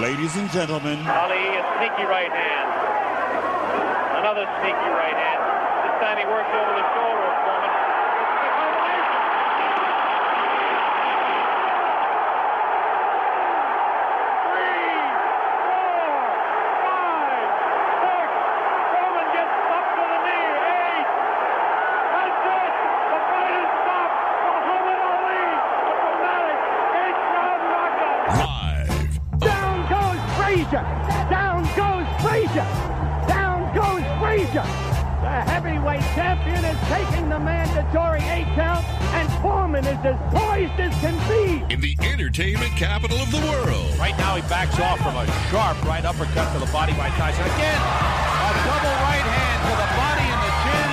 Ladies and gentlemen, Ali, a sneaky right hand. Another sneaky right hand. This time he works over the shoulder of. The mandatory eight count, and Foreman is as poised as can be. In the entertainment capital of the world. Right now he backs off from a sharp right uppercut to the body by Tyson. Again, a double right hand to the body and the chin.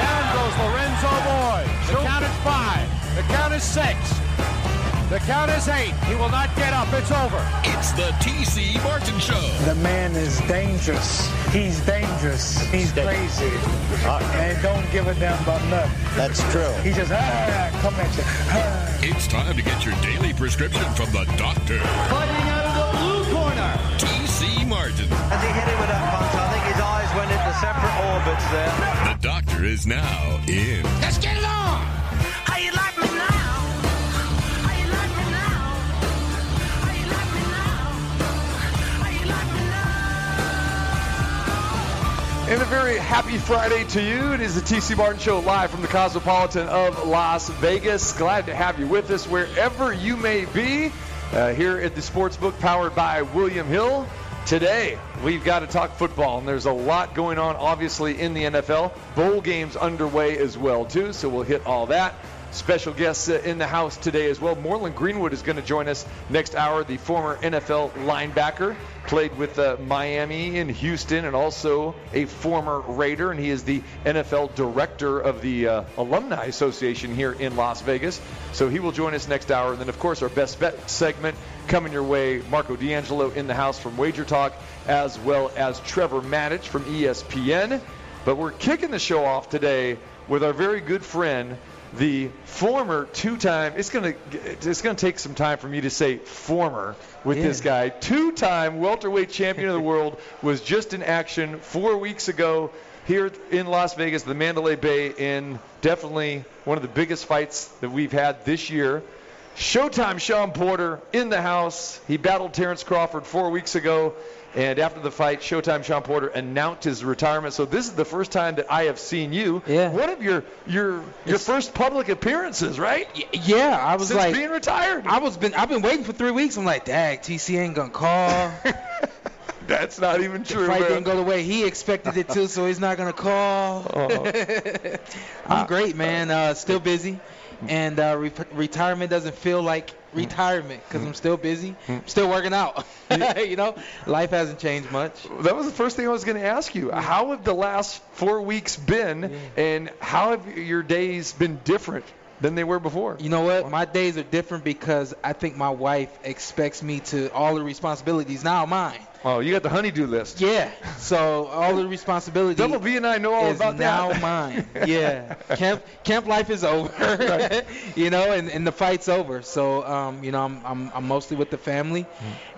Down goes Lorenzo Boyd. The count is five. The count is six. The count is eight. He will not get up. It's over. It's the TC Martin Show. The man is dangerous. He's dangerous. He's crazy. and don't give a damn about nothing. That's true. He just ah, come at you. Ah. It's time to get your daily prescription from the doctor, Fighting out of the blue corner. TC Martin. As he hit it with that punch, I think his eyes went into separate orbits there. The doctor is now in. Let's get it on. And a very happy Friday to you. It is the TC Martin Show live from the Cosmopolitan of Las Vegas. Glad to have you with us wherever you may be uh, here at the Sportsbook powered by William Hill. Today, we've got to talk football, and there's a lot going on, obviously, in the NFL. Bowl games underway as well, too, so we'll hit all that. Special guests uh, in the house today as well. Morlon Greenwood is going to join us next hour, the former NFL linebacker, played with uh, Miami and Houston, and also a former Raider, and he is the NFL director of the uh, Alumni Association here in Las Vegas. So he will join us next hour. And then, of course, our best bet segment coming your way. Marco D'Angelo in the house from Wager Talk, as well as Trevor Maddich from ESPN. But we're kicking the show off today with our very good friend, the former two-time. It's gonna it's gonna take some time for me to say former with this guy. Two-time welterweight champion of the world was just in action four weeks ago here in Las Vegas, the Mandalay Bay, in definitely one of the biggest fights that we've had this year. Showtime Shawn Porter in the house. He battled Terrence Crawford four weeks ago. And after the fight, Showtime Shawn Porter announced his retirement. So this is the first time that I have seen you. Yeah. One of your your your It's- first public appearances, right? Yeah, I was Since like, being retired. I was been, I've been waiting for three weeks. I'm like, Dag, TC ain't gonna call. That's not even true, The Fight man. didn't go the way he expected it to, so he's not gonna call. Oh. I'm great, man. Uh, still busy, Mm-hmm. and uh, re- retirement doesn't feel like mm-hmm. retirement because I'm mm-hmm. still busy, still working out. you know, life hasn't changed much. That was the first thing I was going to ask you. How have the last four weeks been, and how have your days been different than they were before? You know what? My days are different because I think my wife expects me to all the responsibilities now mine. Oh, you got the honeydew list. Yeah. So all the responsibility Double B and I know all about now that. Now mine. Yeah. Camp camp life is over. you know, and, and the fight's over. So um, you know, I'm I'm, I'm mostly with the family,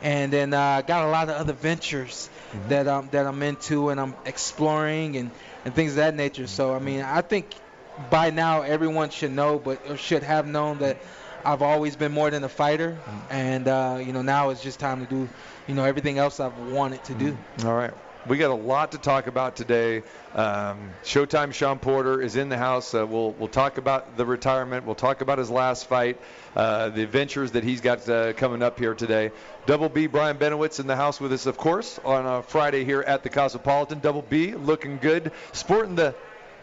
and then uh, got a lot of other ventures that um that I'm into and I'm exploring and and things of that nature. So I mean, I think by now everyone should know, but or should have known that. I've always been more than a fighter, and uh, you know now it's just time to do, you know, everything else I've wanted to do. All right. We got a lot to talk about today. Um, Showtime Shawn Porter is in the house. Uh, we'll we'll talk about the retirement. We'll talk about his last fight, uh, the adventures that he's got uh, coming up here today. Double B Brian Benowitz in the house with us, of course, on a Friday here at the Cosmopolitan. Double B looking good, sporting the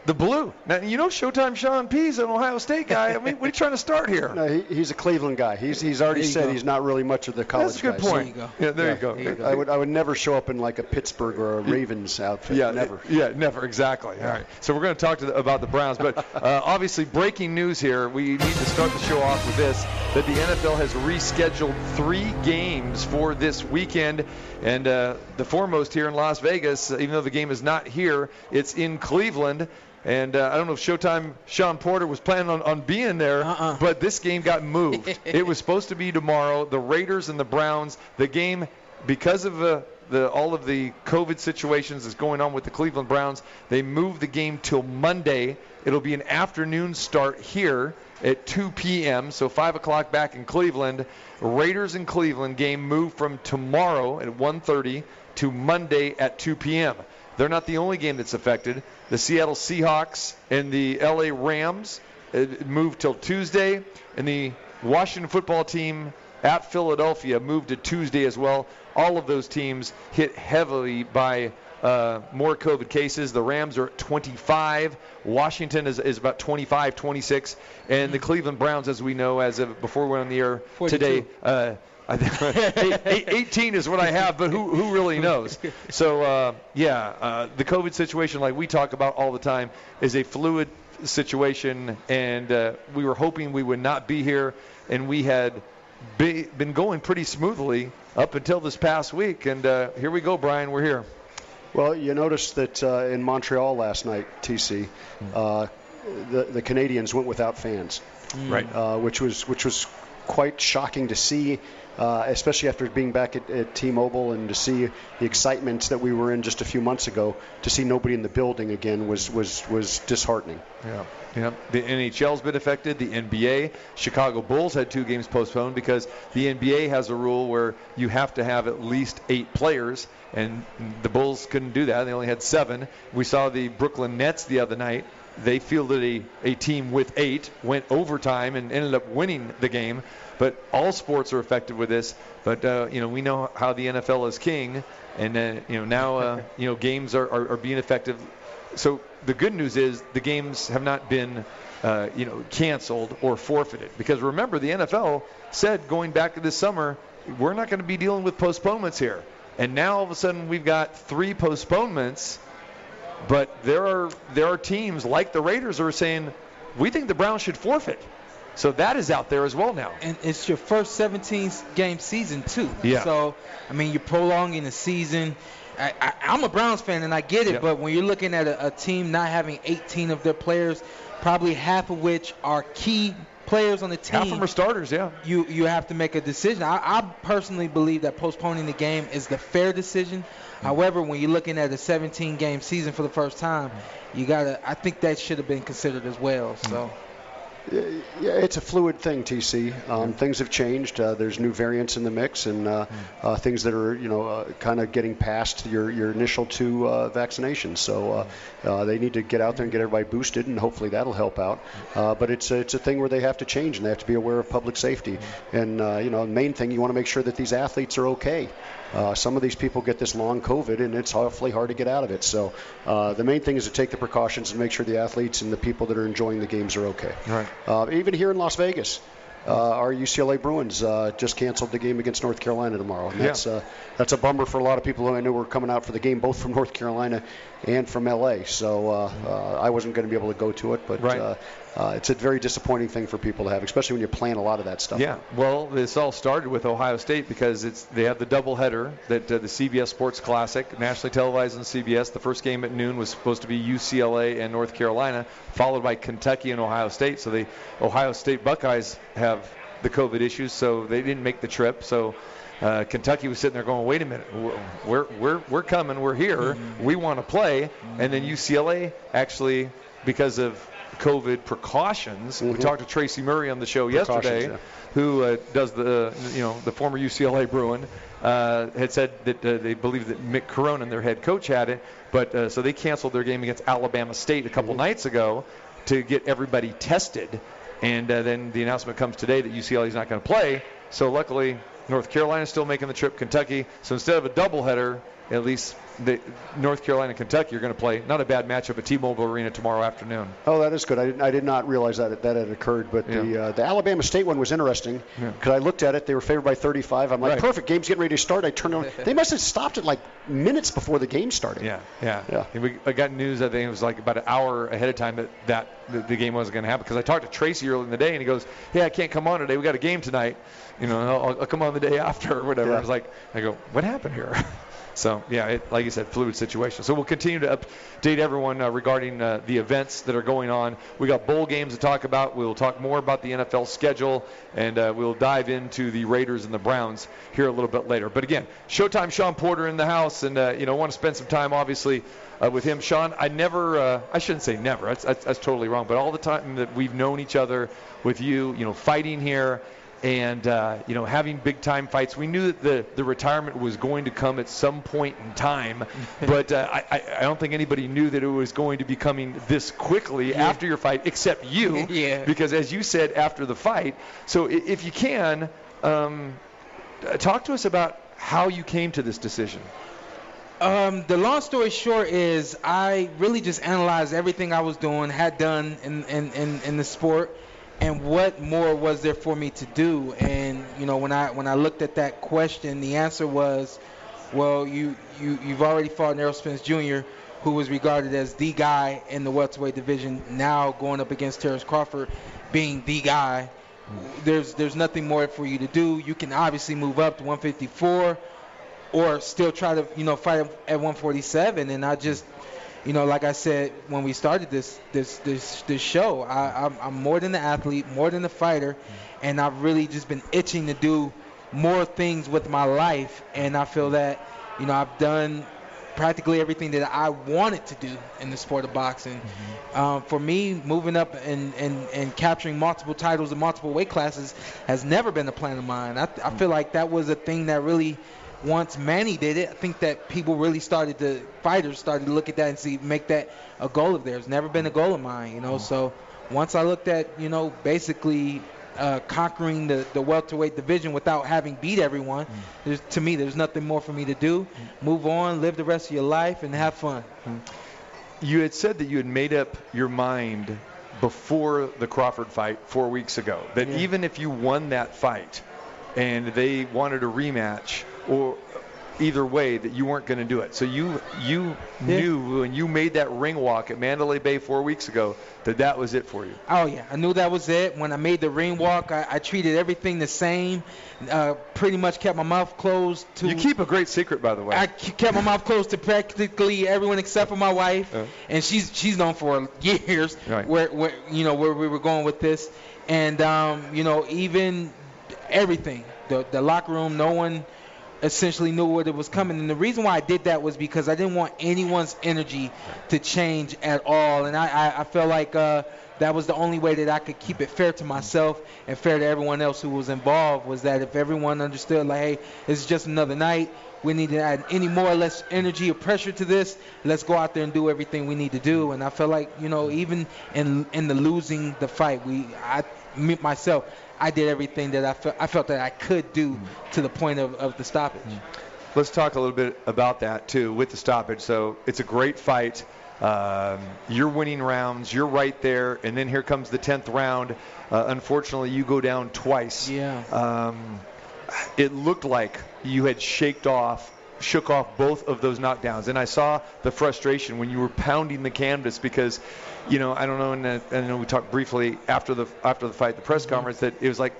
the blue. Now you know Showtime Shawn P's an Ohio State guy. I mean, what are you trying to start here? No, he, he's a Cleveland guy. He's he's already said go. he's not really much of the college That's a good guy, point. There you go. Yeah, there Yeah. you go. There you go. I would I would never show up in like a Pittsburgh or a Ravens outfit. Yeah, never. Yeah, never. Exactly. All right. So we're going to talk to the, about the Browns, but uh, obviously breaking news here. We need to start the show off with this: that the NFL has rescheduled three games for this weekend, and uh, the foremost here in Las Vegas. Even though the game is not here, it's in Cleveland. And uh, I don't know if Showtime Shawn Porter was planning on, on being there, Uh-uh. but this game got moved. it was supposed to be tomorrow. The Raiders and the Browns. The game because of uh, the all of the COVID situations that's going on with the Cleveland Browns, they moved the game till Monday. It'll be an afternoon start here at 2 p.m. So 5 o'clock back in Cleveland. Raiders and Cleveland game moved from tomorrow at 1:30 to Monday at 2 p.m. They're not the only game that's affected. The Seattle Seahawks and the LA Rams moved till Tuesday, and the Washington football team at Philadelphia moved to Tuesday as well. All of those teams hit heavily by uh, more COVID cases. The Rams are at 25. Washington is, is about 25, 26. And the Cleveland Browns, as we know, as of before we went on the air 42. today, uh, I think- eight- eight- 18 is what I have, but who, who really knows? So, uh, yeah, uh, the COVID situation, like we talk about all the time, is a fluid situation, and uh, we were hoping we would not be here, and we had be, been going pretty smoothly up until this past week, and uh, here we go, Brian, we're here. Well, you noticed that uh, in Montreal last night, TC, uh, the the Canadiens went without fans, Right. uh, which was which was quite shocking to see, uh, especially after being back at, at T-Mobile and to see the excitement that we were in just a few months ago. To see nobody in the building again was was was disheartening. Yeah. Yeah. The NHL's been affected. The NBA, Chicago Bulls had two games postponed because the NBA has a rule where you have to have at least eight players, and the Bulls couldn't do that. They only had seven. We saw the Brooklyn Nets the other night. They fielded a, a team with eight, went overtime, and ended up winning the game. But all sports are affected with this. But uh, you know, we know how the NFL is king, and uh, you know now uh, you know games are, are, are being affected so the good news is the games have not been, uh, you know, canceled or forfeited. Because remember, the NFL said going back to this summer, we're not going to be dealing with postponements here. And now all of a sudden we've got three postponements, but there are there are teams like the Raiders who are saying we think the Browns should forfeit. So that is out there as well now. And it's your first 17 game season too. Yeah. So I mean, you're prolonging the season. I, I, I'm a Browns fan and I get it, Yeah. but when you're looking at a, a team not having 18 of their players, probably half of which are key players on the team, Half of them are starters, yeah. you you have to make a decision. I, I personally believe that postponing the game is the fair decision. Mm-hmm. However, when you're looking at a 17 game season for the first time, you gotta. I think that should have been considered as well. So. Mm-hmm. Yeah, it's a fluid thing, TC. Um, things have changed. Uh, there's new variants in the mix, and uh, uh, things that are, you know, uh, kind of getting past your, your initial two uh, vaccinations. So uh, uh, they need to get out there and get everybody boosted, and hopefully that'll help out. Uh, but it's a, it's a thing where they have to change, and they have to be aware of public safety. And uh, you know, the main thing you want to make sure that these athletes are okay. Uh, some of these people get this long COVID, and it's awfully hard to get out of it. So uh, the main thing is to take the precautions and make sure the athletes and the people that are enjoying the games are okay. Right. Uh, even here in Las Vegas, uh, our UCLA Bruins uh, just canceled the game against North Carolina tomorrow. And Yeah. that's uh, that's a bummer for a lot of people who I knew were coming out for the game, both from North Carolina and from LA. So uh, uh, I wasn't going to be able to go to it, but Right. Uh, it's a very disappointing thing for people to have, especially when you're playing a lot of that stuff. Yeah, well, this all started with Ohio State because it's they have the doubleheader that uh, the CBS Sports Classic, nationally televised on CBS. The first game at noon was supposed to be UCLA and North Carolina, followed by Kentucky and Ohio State. So the Ohio State Buckeyes have the COVID issues, so they didn't make the trip. So. Uh, Kentucky was sitting there going, "Wait a minute, we're we're we're coming, we're here, we want to play." And then UCLA actually, because of COVID precautions, we Mhm. talked to Tracy Murray on the show yesterday, yeah. who uh, does the you know the former UCLA Bruin, uh, had said that uh, they believe that Mick Cronin, their head coach, had it, but uh, so they canceled their game against Alabama State a couple nights ago to get everybody tested, and uh, then the announcement comes today that UCLA is not going to play. So luckily, North Carolina is still making the trip. Kentucky. So instead of a doubleheader, at least the North Carolina and Kentucky are going to play. Not a bad matchup at T-Mobile Arena tomorrow afternoon. Oh, that is good. I, didn't- I did not realize that that had occurred, but the uh, the Alabama State one was interesting Yeah. because I looked at it. They were favored by 35. I'm like, Right. perfect. Game's getting ready to start. I turned on. They must have stopped it like minutes before the game started. Yeah, yeah, Yeah. And we I got news. I think it was like about an hour ahead of time that that the, the game wasn't going to happen because I talked to Tracy early in the day and he goes, "Yeah, I can't come on today. We got a game tonight. You know, I'll, I'll come on the day after or whatever." Yeah. I was like, I go, "What happened here?" So yeah, it, like you said, fluid situation. So we'll continue to update everyone uh, regarding uh, the events that are going on. We got bowl games to talk about. We'll talk more about the NFL schedule, and uh, we'll dive into the Raiders and the Browns here a little bit later. But again, Showtime Shawn Porter in the house, and uh, you know want to spend some time obviously uh, with him. Shawn, I never, uh, I shouldn't say never. That's, that's that's totally wrong. But all the time that we've known each other with you, you know, fighting here and uh, you know having big time fights. We knew that the, the retirement was going to come at some point in time, but uh, I, I don't think anybody knew that it was going to be coming this quickly after your fight, except you. Yeah. Because as you said after the fight, so if you can, um, uh, talk to us about how you came to this decision. Um, the long story short is I really just analyzed everything I was doing, had done in, in, in, in the sport, and what more was there for me to do. And you know, when I when I looked at that question, the answer was, well, you you you've already fought Errol Spence Jr., who was regarded as the guy in the welterweight division. Now going up against Terrence Crawford, being the guy. There's there's nothing more for you to do. You can obviously move up to 154 or still try to you know fight at 147 and I just you know like I said when we started this this this this show I I'm, I'm more than the athlete more than the fighter and I've really just been itching to do more things with my life and I feel that you know I've done practically everything that I wanted to do in the sport of boxing. Um, for me, moving up and, and, and capturing multiple titles in multiple weight classes has never been a plan of mine. I, I feel like that was a thing that really, once Manny did it, I think that people really started to, fighters started to look at that and see, make that a goal of theirs. Never been a goal of mine, you know. Mm-hmm. So once I looked at, you know, basically uh, conquering the, the welterweight division without having beat everyone. Mm. There's, to me, there's nothing more for me to do. Mm. Move on, live the rest of your life, and have fun. Mm. You had said that you had made up your mind before the Crawford fight four weeks ago that Yeah. even if you won that fight and they wanted a rematch or either way that you weren't going to do it. So you you Yeah. knew when you made that ring walk at Mandalay Bay four weeks ago that that was it for you. Oh yeah, I knew that was it. When I made the ring walk, I, I treated everything the same. Uh, pretty much kept my mouth closed to. You keep a great secret, by the way. I kept my mouth closed to practically everyone except for my wife, Uh. and she's she's known for years Right. where, where you know where we were going with this, and um, you know even everything the the locker room, no one essentially knew what it was coming. And the reason why I did that was because I didn't want anyone's energy to change at all, and I I, I felt like. Uh, that was the only way that I could keep it fair to myself and fair to everyone else who was involved was that if everyone understood like hey this is just another night we need to add any more or less energy or pressure to this let's go out there and do everything we need to do and I felt like you know even in in the losing the fight we I myself I did everything that I felt I felt that I could do to the point of, of the stoppage Let's talk a little bit about that too with the stoppage. So it's a great fight. Um, you're winning rounds. You're right there, and then here comes the tenth round. Uh, unfortunately, you go down twice. Yeah. Um, it looked like you had shaked off, shook off both of those knockdowns, and I saw the frustration when you were pounding the canvas because, you know, I don't know, and uh, I know we talked briefly after the after the fight, the press conference, that it was like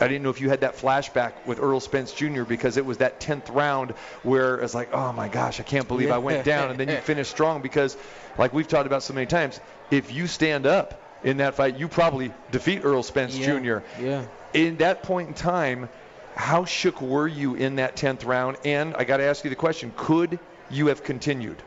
I didn't know if you had that flashback with Errol Spence Jr. because it was that 10th round where it's like, oh my gosh, I can't believe I went down, and then you finished strong because, like we've talked about so many times, if you stand up in that fight, you probably defeat Errol Spence Yeah. Jr. yeah In that point in time, how shook were you in that 10th round? And I got to ask you the question: Could you have continued?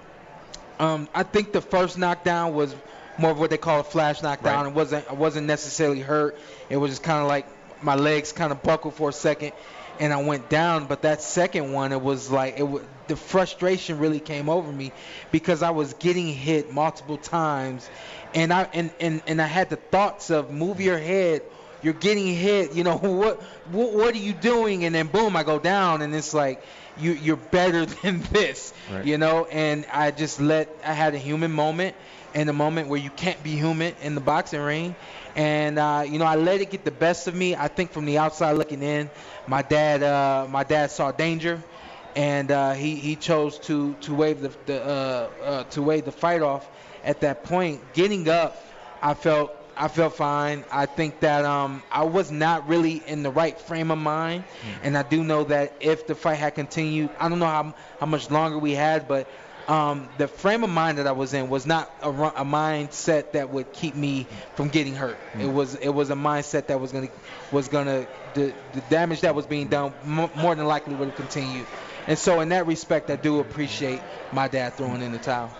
Um, I think the first knockdown was more of what they call a flash knockdown. Right. It wasn't I wasn't necessarily hurt. It was just kind of like my legs kind of buckled for a second, and I went down. But that second one, it was like it was, the frustration really came over me because I was getting hit multiple times, and I and, and, and I had the thoughts of move your head. You're getting hit. You know what, what? What are you doing? And then boom, I go down, and it's like you you're better than this. Right. You know, and I just let I had a human moment and a moment where you can't be human in the boxing ring. And uh, you know, I let it get the best of me. I think from the outside looking in, my dad uh, my dad saw danger, and uh, he he chose to to wave the, the uh, uh, to wave the fight off at that point. Getting up, I felt I felt fine. I think that um, I was not really in the right frame of mind, and I do know that if the fight had continued, I don't know how how much longer we had, but um, the frame of mind that I was in was not a, a mindset that would keep me from getting hurt. It was it was a mindset that was gonna was gonna the, the damage that was being done mo more than likely would have continued. And so in that respect, I do appreciate my dad throwing in the towel.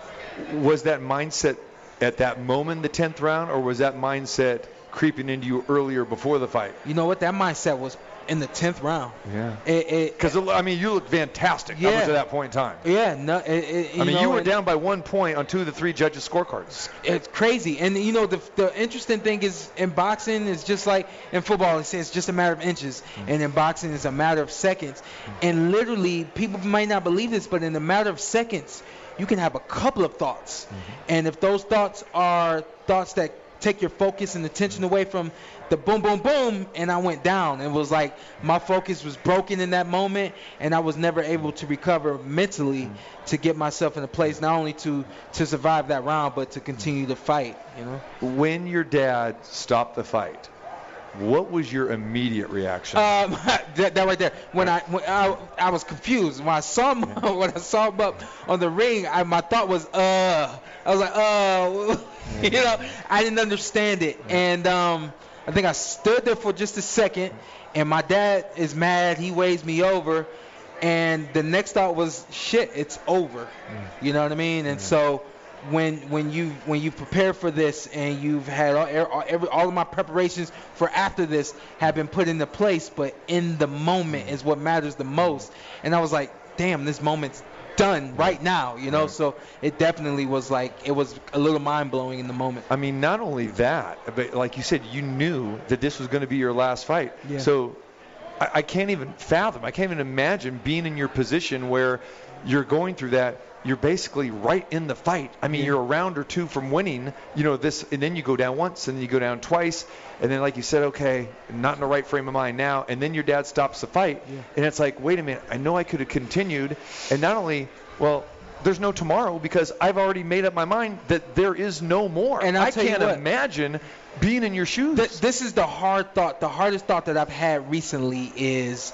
Was that mindset at that moment, the 10th round, or was that mindset creeping into you earlier before the fight? You know what? That mindset was in the tenth round. Yeah. It, Because I mean, you looked fantastic up Yeah. to that point in time. yeah, no. It, it, I mean, know, you were down by one point on two of the three judges' scorecards. it's crazy. And you know the the interesting thing is in boxing it's just like in football. It says it's just a matter of inches, mm. and in boxing it's a matter of seconds. And literally, people might not believe this, but in a matter of seconds, you can have a couple of thoughts, mm-hmm. and if those thoughts are thoughts that take your focus and attention mm-hmm. away from the boom, boom, boom, and I went down. It was like my focus was broken in that moment, and I was never able to recover mentally mm-hmm. to get myself in a place not only to to survive that round, but to continue to fight. You know. When your dad stopped the fight, what was your immediate reaction? Um, that, that right there. When I when I, I was confused when I saw him when I saw him up on the ring. I, my thought was uh. I was like uh. you know, I didn't understand it, and um, I think I stood there for just a second, and my dad is mad. He waves me over, and the next thought was shit. It's over. You know what I mean? And so when when you when you prepare for this and you've had all, er, all- every all of my preparations for after this have been put into place, but in the moment is what matters the most. And I was like, damn, this moment's done right now, you know. So it definitely was like it was a little mind blowing in the moment. I mean, not only that, but like you said, you knew that this was going to be your last fight. Yeah. So I, I can't even fathom, I can't even imagine being in your position where you're going through that. You're basically right in the fight. I mean, you're a round or two from winning, you know, this, and then you go down once, and then you go down twice, and then, like you said, okay, not in the right frame of mind now, and then your dad stops the fight, and it's like, wait a minute, I know I could have continued, and not only, well, there's no tomorrow because I've already made up my mind that there is no more. And I'll I can't what. imagine being in your shoes. Th- this is the hard thought. The hardest thought that I've had recently is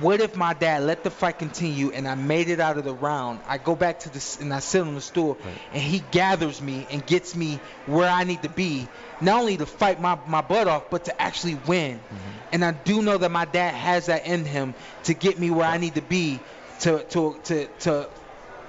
what if my dad let the fight continue and I made it out of the round? I go back to this and I sit on the stool and he gathers me and gets me where I need to be, not only to fight my, my butt off, but to actually win. Mm-hmm. And I do know that my dad has that in him to get me where I need to be to to to to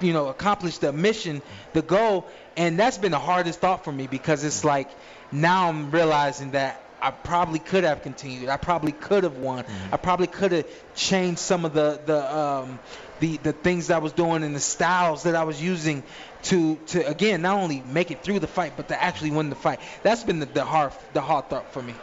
you know accomplish the mission, the goal. And that's been the hardest thought for me because it's like now I'm realizing that I probably could have continued. I probably could have won. I probably could have changed some of the the um, the the things that I was doing and the styles that I was using to to again not only make it through the fight but to actually win the fight. That's been the, the hard the hard thought for me.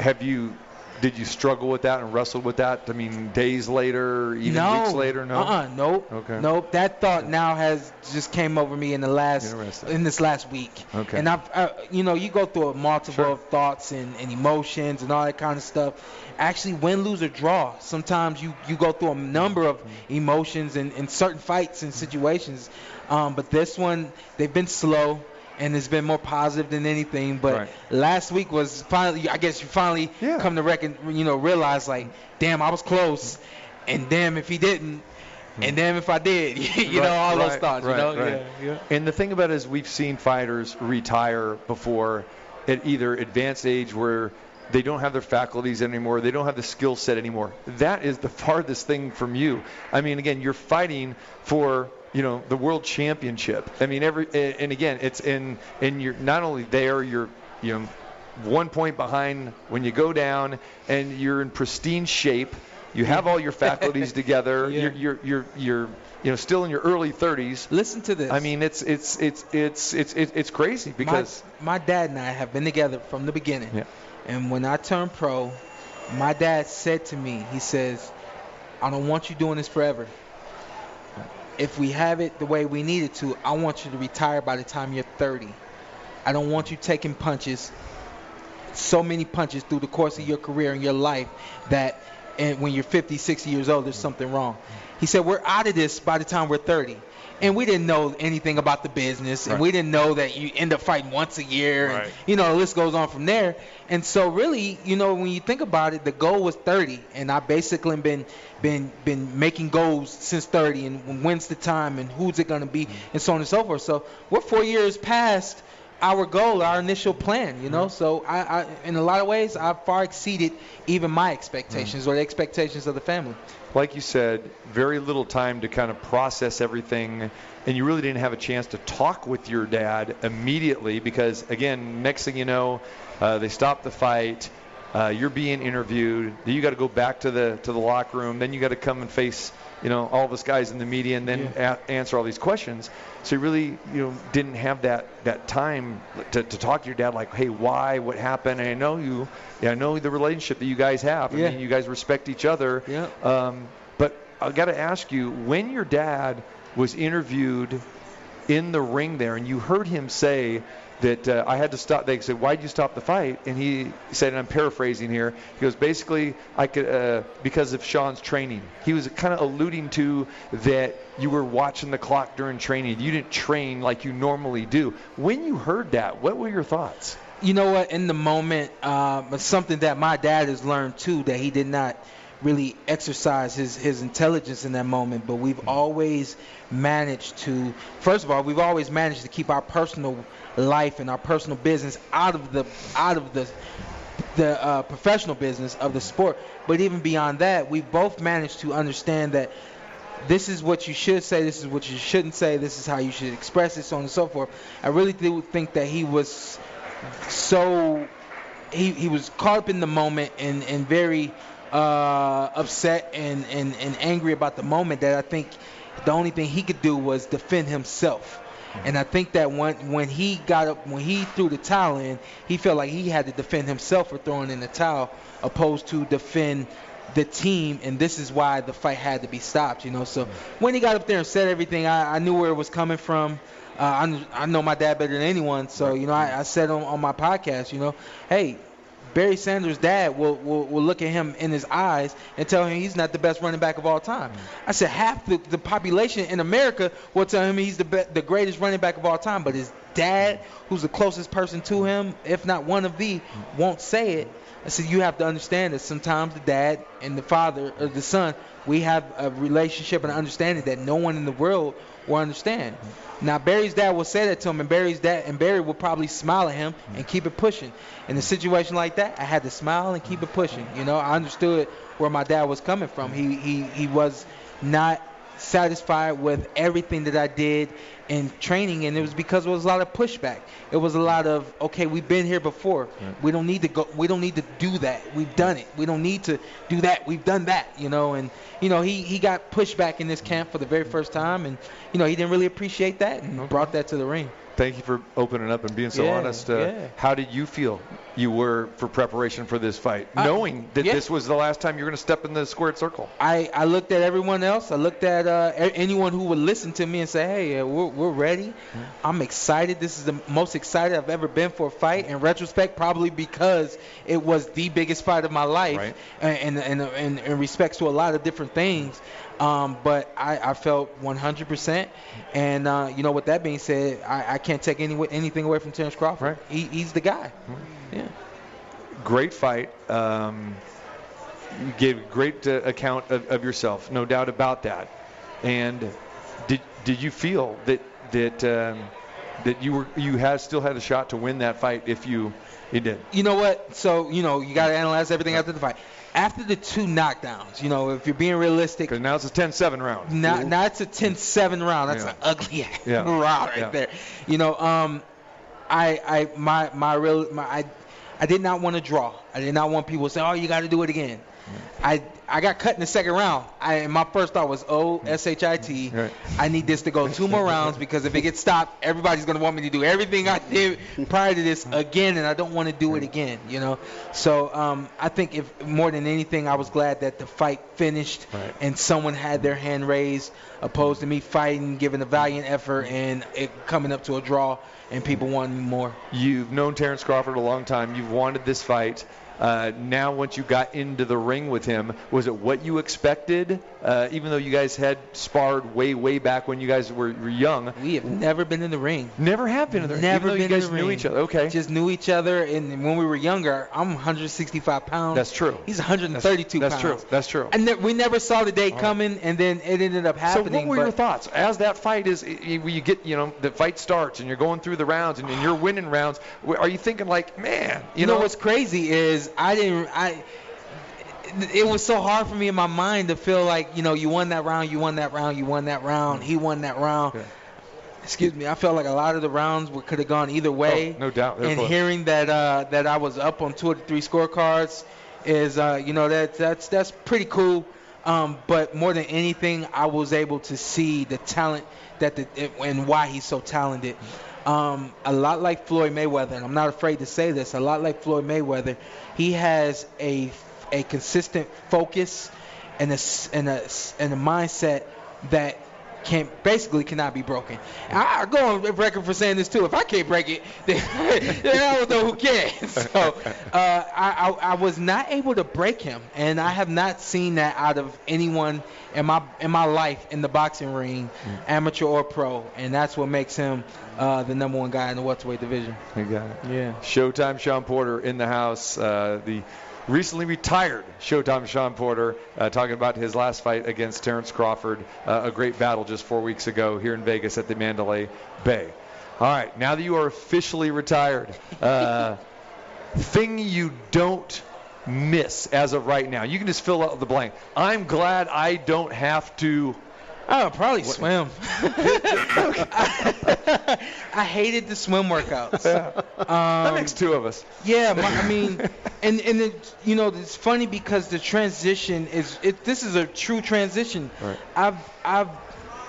Have you? Did you struggle with that and wrestle with that? I mean, days later, even no. weeks later, no. Uh-uh, nope. Okay. Nope. That thought now has just came over me in the last in this last week. Okay. And I've, uh, you know, you go through a multiple Sure. of thoughts and, and emotions and all that kind of stuff. Actually, win, lose, or draw. Sometimes you you go through a number of emotions and, and certain fights and situations. Um, but this one, they've been slow. And it's been more positive than anything. But Right. last week was finally, I guess you finally Yeah. come to reckon, you know, realize like, damn, I was close, and damn if he didn't, hmm. and damn if I did, you know, Right, all those thoughts, right, you know, right. yeah, yeah. And the thing about it is, we've seen fighters retire before at either advanced age where they don't have their faculties anymore, they don't have the skill set anymore. That is the farthest thing from you. I mean, again, you're fighting for you know the world championship. I mean, every and again, it's in and you're not only there, you're you know one point behind when you go down, and you're in pristine shape. You have all your faculties together. Yeah. You're, you're you're you're you know still in your early 30s. Listen to this. I mean, it's it's it's it's it's it's, it's crazy because my, my dad and I have been together from the beginning. Yeah. And when I turned pro, my dad said to me, he says, I don't want you doing this forever. If we have it the way we need it to, I want you to retire by the time you're 30. I don't want you taking punches, so many punches through the course of your career and your life that and when you're 50, 60 years old, there's something wrong. He said, we're out of this by the time we're 30. And we didn't know anything about the business, and we didn't know that you end up fighting once a year, Right. and you know the list goes on from there. And so really, you know, when you think about it, the goal was 30, and I basically been been been making goals since 30, and when's the time, and who's it going to be, mm-hmm. and so on and so forth. So we're four years past our goal, our initial plan, you know. So I, I, in a lot of ways, I far exceeded even my expectations or the expectations of the family. like you said, very little time to kind of process everything, and you really didn't have a chance to talk with your dad immediately because, again, next thing you know, uh, they stop the fight. Uh, you're being interviewed. Then you got to go back to the to the locker room. Then you got to come and face, you know, all of us guys in the media, and then a- answer all these questions. So you really, you know, didn't have that that time to, to talk to your dad, like, hey, why, what happened? And I know you, yeah, I know the relationship that you guys have. I Yeah. mean, you guys respect each other. Yeah. Um, but I got to ask you, when your dad was interviewed in the ring there, and you heard him say that uh, I had to stop. They said, "Why'd you stop the fight?" And he said, and I'm paraphrasing here. He goes, basically, I could uh, because of Shawn's training. He was kind of alluding to that you were watching the clock during training. You didn't train like you normally do. When you heard that, what were your thoughts? you know what? In the moment, um, something that my dad has learned too that he did not really exercise his his intelligence in that moment. But we've always managed to, first of all, we've always managed to keep our personal life and our personal business out of the out of the the uh, professional business of the sport. But even beyond that, we've both managed to understand that this is what you should say, this is what you shouldn't say, this is how you should express it, so on and so forth. I really do think that he was so he he was caught up in the moment and and very uh, upset and, and and angry about the moment that I think the only thing he could do was defend himself. And I think that when when he got up when he threw the towel in, he felt like he had to defend himself for throwing in the towel, opposed to defend the team. And this is why the fight had to be stopped. You know, so when he got up there and said everything, I, I knew where it was coming from. Uh, I, I know my dad better than anyone, so you know I, I said on, on my podcast, you know, hey, Barry Sanders' dad will, will will look at him in his eyes and tell him he's not the best running back of all time. I said half the, the population in America will tell him he's the be- the greatest running back of all time, but his dad, who's the closest person to him, if not one of the, won't say it. I said you have to understand that sometimes the dad and the father or the son, we have a relationship and understanding that no one in the world will understand. Now Barry's dad will say that to him, and Barry's dad and Barry will probably smile at him and keep it pushing. In a situation like that, I had to smile and keep it pushing. You know, I understood where my dad was coming from. He he he was not satisfied with everything that I did in training, and it was because it was a lot of pushback. It was a lot of okay, we've been here before. We don't need to go. We don't need to do that. We've done it. We don't need to do that. We've done that. You know, and you know he he got pushback in this camp for the very first time, and you know he didn't really appreciate that and brought that to the ring. Thank you for opening up and being so Yeah, honest. Uh, yeah. How did you feel you were for preparation for this fight, I- knowing that yeah. this was the last time you're going to step in the squared circle? I, I looked at everyone else. I looked at uh, anyone who would listen to me and say, "Hey, uh, we're, we're ready. I'm excited. This is the most excited I've ever been for a fight." In retrospect, probably because it was the biggest fight of my life, Right. and, and, and, and in respects to a lot of different things. Um, but I, I felt 100%. And uh, you know, with that being said, I, I can't take any anything away from Terrence Crawford. Right. He, he's the guy. Yeah. Great fight. Um, you gave a great uh, account of, of yourself, no doubt about that. And did did you feel that that um, that you were you had still had a shot to win that fight if you you did? you know what? So, you know, you got to analyze everything after the fight. After the two knockdowns, you know, if you're being realistic, Because now it's a 10-7 round. now, now it's a 10-7 round. That's Yeah. an ugly Yeah. round right Yeah. there. You know, um, I, I, my, my real, my, I, I did not want to draw. I did not want people to say, "Oh, you got to do it again." I, I got cut in the second round. I, my first thought was, "Oh, S H I T. I need this to go two more rounds because if it gets stopped, everybody's gonna want me to do everything I did prior to this again, and I don't want to do it again. You know. So um, I think if more than anything, I was glad that the fight finished Right. and someone had their hand raised, opposed to me fighting, giving a valiant effort, and it coming up to a draw, and people wanting more. You've known Terrence Crawford a long time. You've wanted this fight. Uh, now, once you got into the ring with him, was it what you expected? Uh, even though you guys had sparred way, way back when you guys were, were young. We have never been in the ring. Never have been in the ring. Never been you guys in the knew ring. each other. Okay. Just knew each other, and when we were younger, I'm 165 pounds. That's true. He's 132 That's pounds. That's true. That's true. And ne- we never saw the day coming, and then it ended up happening. So what were your thoughts as that fight is? You get, you know, the fight starts and you're going through the rounds and, and you're winning rounds. Are you thinking like, man, you, you know what's crazy is I didn't I it was so hard for me in my mind to feel like you know you won that round you won that round you won that round he won that round excuse me I felt like a lot of the rounds could have gone either way Oh, no doubt. They're and close. hearing that uh that I was up on two or three scorecards is uh you know that that's that's pretty cool um but more than anything I was able to see the talent that the and why he's so talented um, a lot like Floyd Mayweather, and I'm not afraid to say this, a lot like Floyd Mayweather, he has a a consistent focus and a s- and a s- and a mindset that can basically cannot be broken. I, I go on record for saying this too. If I can't break it, then, then I don't know who can. So uh, I, I I was not able to break him, and I have not seen that out of anyone in my in my life in the boxing ring, amateur or pro, and that's what makes him uh, the number one guy in the welterweight division. You got it. Yeah. Showtime Shawn Porter in the house. Uh, the recently retired Showtime Shawn Porter uh, talking about his last fight against Terrence Crawford. Uh, a great battle just four weeks ago here in Vegas at the Mandalay Bay. All right, now that you are officially retired, uh, thing you don't miss as of right now. You can just fill out the blank. I'm glad I don't have to. Oh, probably swim. I hated the swim workouts. that Um, makes two of us. Yeah, my, I mean, and and it, you know it's funny because the transition is it. This is a true transition. Right. I've I've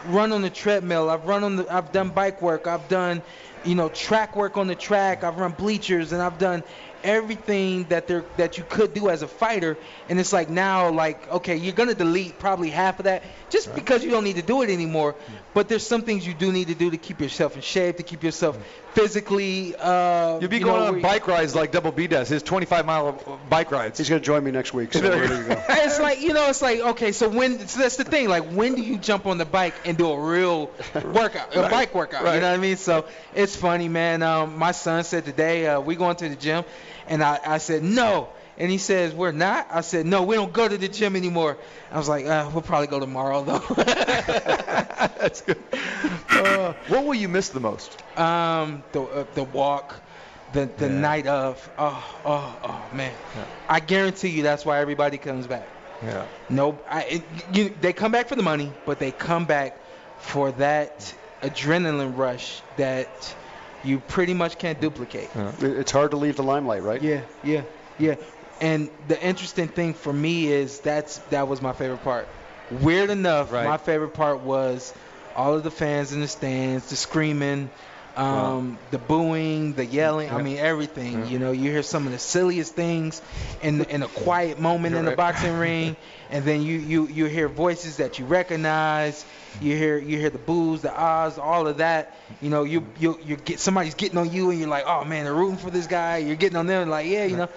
run on the treadmill. I've run on the. I've done bike work. I've done, you know, track work on the track. I've run bleachers and I've done everything that there that you could do as a fighter. And it's like now, like okay, you're gonna delete probably half of that just because you don't need to do it anymore. But there's some things you do need to do to keep yourself in shape, to keep yourself physically. Uh, You'll be you going know, on where- bike rides like Double B does. His 25 mile bike rides. He's going to join me next week. So there you go. it's like you know, it's like okay, so when so that's the thing, like when do you jump on the bike and do a real workout, a Right, bike workout? right. You know what I mean? So it's funny, man. Um, my son said today uh, we going to the gym, and I, I said no, and he says we're not. I said no, we don't go to the gym anymore. I was like, uh, we'll probably go tomorrow though. That's good. Uh, what will you miss the most? um, the uh, the walk. The, the Yeah. night of oh oh oh man, I guarantee you that's why everybody comes back. Yeah. No, I, it, you, they come back for the money, but they come back for that adrenaline rush that you pretty much can't duplicate. It- It's hard to leave the limelight, right? Yeah, yeah, yeah. And the interesting thing for me is that's that was my favorite part. Weird enough, Right. my favorite part was all of the fans in the stands, the screaming, um, the booing, the yelling. I mean everything. Yeah. You know, you hear some of the silliest things in in a quiet moment in the boxing ring, and then you you you hear voices that you recognize. You hear you hear the boos, the ahs, all of that. You know, you you you get somebody's getting on you, and you're like, oh man, they're rooting for this guy. You're getting on them, like yeah, you know.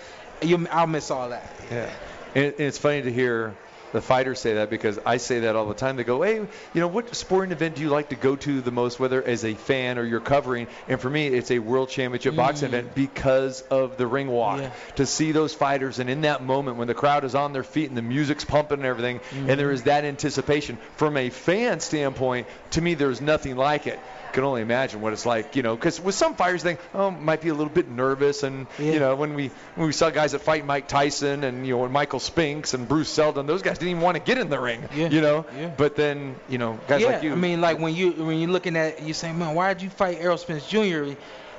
You, I'll miss all that. Yeah. And it's funny to hear the fighters say that because I say that all the time. They go, hey, you know, what sporting event do you like to go to the most, whether as a fan or you're covering? And for me, it's a world championship boxing mm. event because of the ring walk. Yeah. To see those fighters and in that moment when the crowd is on their feet and the music's pumping and everything, and mm-hmm. there is that anticipation. From a fan standpoint, to me, there's nothing like it. Can only imagine what it's like, you know, because with some fighters, they oh, might be a little bit nervous, and Yeah. you know, when we when we saw guys that fight Mike Tyson and you know Michael Spinks and Bruce Seldon, those guys didn't even want to get in the ring, Yeah. you know. Yeah. But then you know guys yeah, like you. I mean, like when you when you're looking at you say, man, why did you fight Errol Spence Jr.?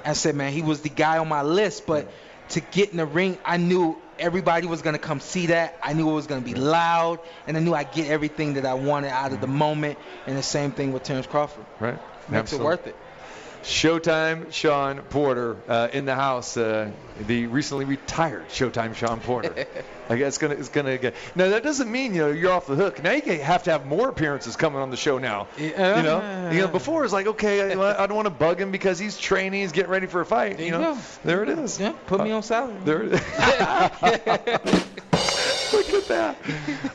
I said, man, he was the guy on my list, but to get in the ring, I knew everybody was gonna come see that. I knew it was gonna be loud, and I knew I'd get everything that I wanted out of the moment. And the same thing with Terrence Crawford. right. Makes Absolutely. it worth it. Showtime Shawn Porter uh, in the house, uh, the recently retired Showtime Shawn Porter. I guess it's gonna it's gonna get. Now that doesn't mean you know you're off the hook. Now you have to have more appearances coming on the show now. you know, you know before it's like okay, I, I don't want to bug him because he's training, he's getting ready for a fight. There you you know, go. there it is. Yeah, put me on salary. There it is. Look at that.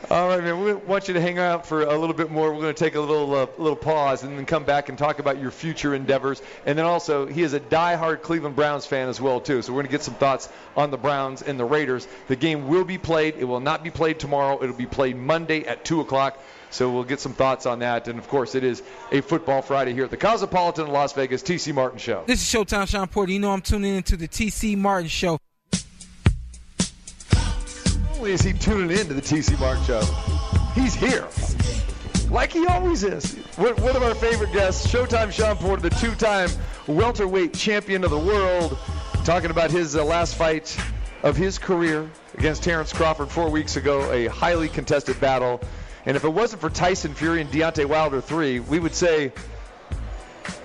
All right, man. We want you to hang out for a little bit more. We're going to take a little uh, little pause and then come back and talk about your future endeavors. And then also, he is a die-hard Cleveland Browns fan as well too. So we're going to get some thoughts on the Browns and the Raiders. The game will be played. It will not be played tomorrow. It'll be played Monday at 2 o'clock. So we'll get some thoughts on that. And of course, it is a football Friday here at the Cosmopolitan in Las Vegas TC Martin Show. This is Showtime Shawn Porter. You know I'm tuning into the TC Martin Show. Only is he tuning in to the TC Martin Show, he's here. Like he always is. One of our favorite guests, Showtime Shawn Porter, the two-time welterweight champion of the world, talking about his uh, last fight of his career against Terrence Crawford four weeks ago, a highly contested battle. And if it wasn't for Tyson Fury and Deontay Wilder 3, we would say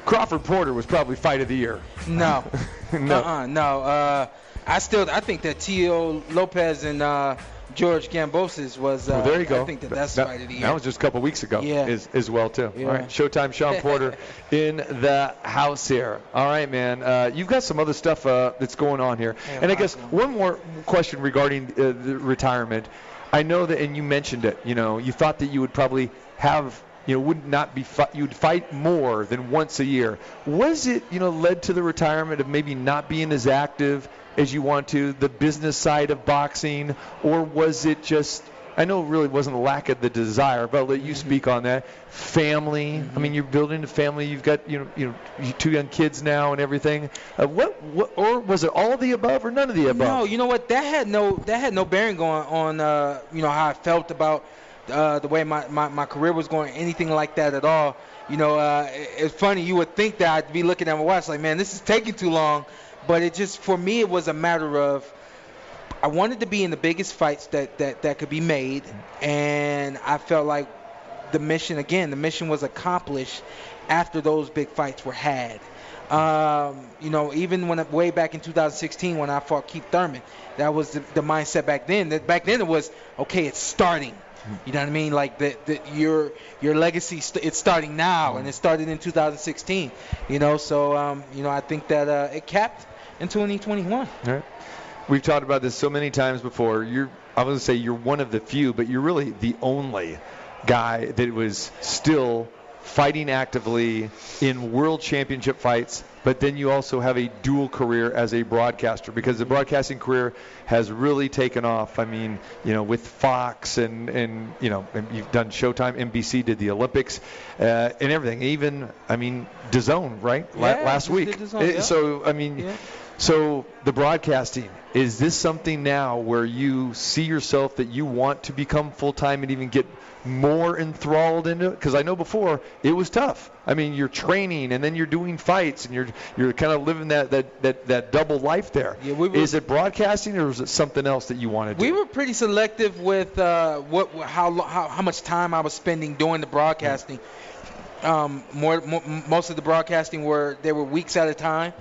Crawford Porter was probably fight of the year. No. No. Uh-uh, no. Uh, I still I think that Tio Lopez and uh, George Kambosos was. Uh, Well, there you go. I think that that's that, fight of the year. That was just a couple weeks ago Yeah. as, as well, too. Yeah. All right, Showtime Shawn Porter in the house here. All right, man. Uh, you've got some other stuff uh, that's going on here. Yeah, and I guess on. one more question regarding uh, the retirement. I know that, and you mentioned it, you know, you thought that you would probably have you know, would not be you'd fight more than once a year. Was it, you know, led to the retirement of maybe not being as active as you want to, the business side of boxing, or was it just? I know it really wasn't a lack of the desire, but I'll let you speak on that. Family. I mean, you're building a family. You've got you know you know two young kids now and everything. Uh, what, what or was it all of the above or none of the above? No, you know what? That had no that had no bearing going on uh, you know how I felt about uh, the way my, my, my career was going, anything like that at all. You know, uh, it- it's funny. You would think that I'd be looking at my watch like, man, this is taking too long, but it just for me it was a matter of I wanted to be in the biggest fights that that that could be made, and I felt like the mission again, the mission was accomplished after those big fights were had. Um, you know, even when way back in 2016 when I fought Keith Thurman, that was the, the mindset back then. That back then it was okay, it's starting. You know what I mean? Like that, your your legacy, st- it's starting now, and it started in 2016. You know, so um, you know, I think that uh, it capped in 2021. All right. We've talked about this so many times before. You're, I was going to say you're one of the few, but you're really the only guy that was still fighting actively in world championship fights. But then you also have a dual career as a broadcaster because the broadcasting career has really taken off. I mean, you know, with Fox and and you know, and you've done Showtime, NBC did the Olympics, uh, and everything. Even, I mean, DAZN, right? La- last week. DAZN, Uh, yeah. So I mean. Yeah. So the broadcasting is this something now where you see yourself that you want to become full time and even get more enthralled into it? Because I know before it was tough. I mean, you're training and then you're doing fights and you're you're kind of living that that that, that double life there. Yeah, we were- is it broadcasting or is it something else that you want to do? We were pretty selective with uh, what how, how how much time I was spending doing the broadcasting. Um, more, mo most of the broadcasting were they were weeks at a time,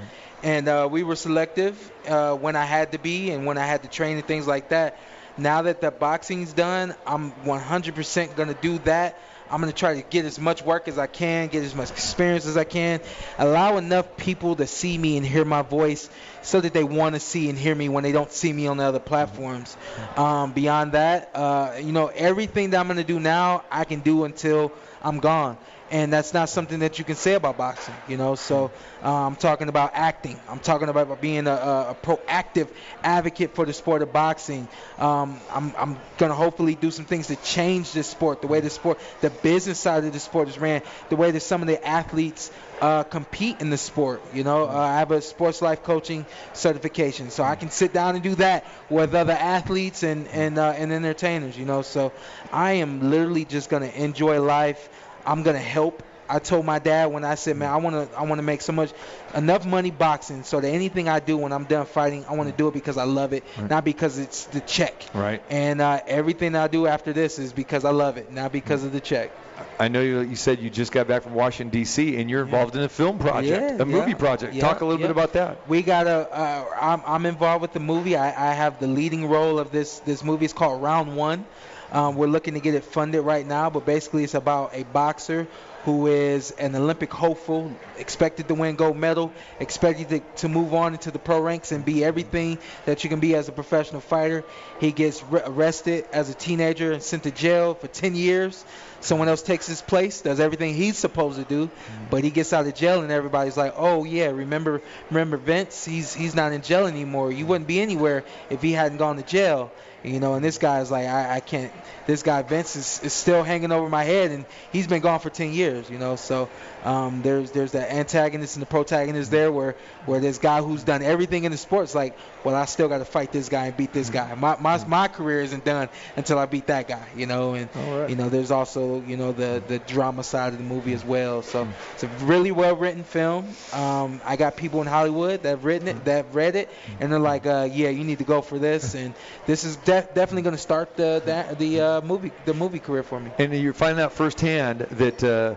and uh, we were selective uh, when I had to be and when I had to train and things like that. Now that the boxing's done, I'm 100% gonna do that. I'm gonna try to get as much work as I can, get as much experience as I can, allow enough people to see me and hear my voice, so that they want to see and hear me when they don't see me on the other platforms. Um, beyond that, uh, you know, everything that I'm gonna do now, I can do until I'm gone. And that's not something that you can say about boxing, you know. So uh, I'm talking about acting. I'm talking about being a, a, proactive advocate for the sport of boxing. Um, I'm, I'm gonna hopefully do some things to change this sport, the way the sport, the business side of the sport is ran, the way that some of the athletes uh, compete in the sport. You know, uh, I have a sports life coaching certification, so I can sit down and do that with other athletes and and uh, and entertainers. You know, so I am literally just gonna enjoy life. I'm gonna help. I told my dad when I said, man, I want to I want to make so much enough money boxing so that anything I do when I'm done fighting, I want to do it because I love it, Right. not because it's the check. Right. And uh, everything I do after this is because I love it, not because of the check. I know you, you said you just got back from Washington D.C. and you're involved in a film project, Yeah, a movie yeah, project. yeah, Talk a little yeah. bit about that. We got a. Uh, I'm, I'm involved with the movie. I, I have the leading role of this. This movie is called Round One. Um, we're looking to get it funded right now, but basically it's about a boxer who is an Olympic hopeful, expected to win gold medal, expected to, to move on into the pro ranks and be everything that you can be as a professional fighter. He gets re- arrested as a teenager and sent to jail for 10 years. Someone else takes his place, does everything he's supposed to do, but he gets out of jail and everybody's like, "Oh yeah, remember remember Vince? He's he's not in jail anymore. You wouldn't be anywhere if he hadn't gone to jail." You know, and this guy's like, I, I can't. This guy Vince is, is still hanging over my head, and he's been gone for 10 years. You know, so um, there's there's that antagonist and the protagonist there, where where this guy who's done everything in the sports, like, well, I still got to fight this guy and beat this guy. My my my career isn't done until I beat that guy. You know, and you know, there's also you know the the drama side of the movie as well. So it's a really well written film. Um, I got people in Hollywood that have written it, that have read it, and they're like, uh, yeah, you need to go for this, and this is de- definitely going to start the the, the uh, movie the movie career for me. And you're finding out firsthand that uh,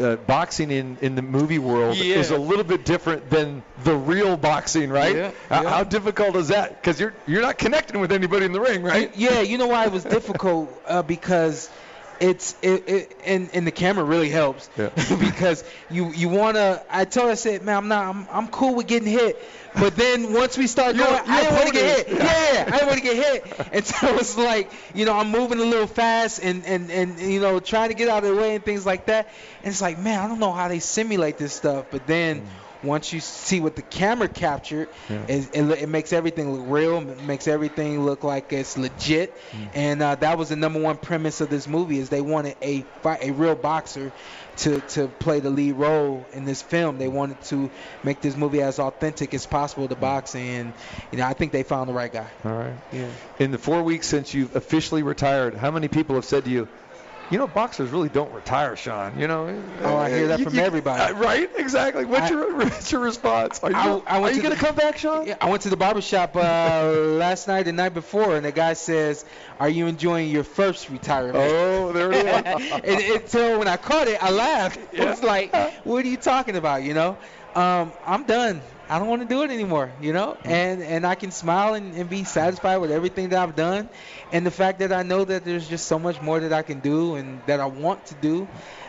uh, boxing in, in the movie world Yeah. is a little bit different than the real boxing, right? Yeah, How, yeah. how difficult is that? Because you're you're not connecting with anybody in the ring, right? Yeah, you know why it was difficult uh, because it's it, it and and the camera really helps Yeah. because you you wanna. I told her I said, man, I'm not. I'm, I'm cool with getting hit. But then once we start going, I didn't want to get hit. Yeah, I didn't want to get hit. And so it's like, you know, I'm moving a little fast and, and, and you know, trying to get out of the way and things like that. And it's like, man, I don't know how they simulate this stuff. But then once you see what the camera captured, Yeah. it, it, it makes everything look real. It makes everything look like it's legit. And uh, that was the number one premise of this movie is they wanted a a real boxer to, to play the lead role in this film. They wanted to make this movie as authentic as possible to boxing. And you know, I think they found the right guy. All right. Yeah. In the four weeks since you've officially retired, how many people have said to you, you know, boxers really don't retire, Shawn? You know. Oh, I hear that You- from you- everybody. uh, right? Exactly. What's I- your what's your response? Are you, I- I are you to gonna the- come back, Shawn? Yeah, I went to the barber shop uh, last night, the night before, and the guy says, "Are you enjoying your first retirement?" Oh, there it is. and so when I caught it, I laughed. I was like, "What are you talking about?" You know, um, I'm done. I don't want to do it anymore. You know, and and I can smile and, and be satisfied with everything that I've done, and the fact that I know that there's just so much more that I can do and that I want to do.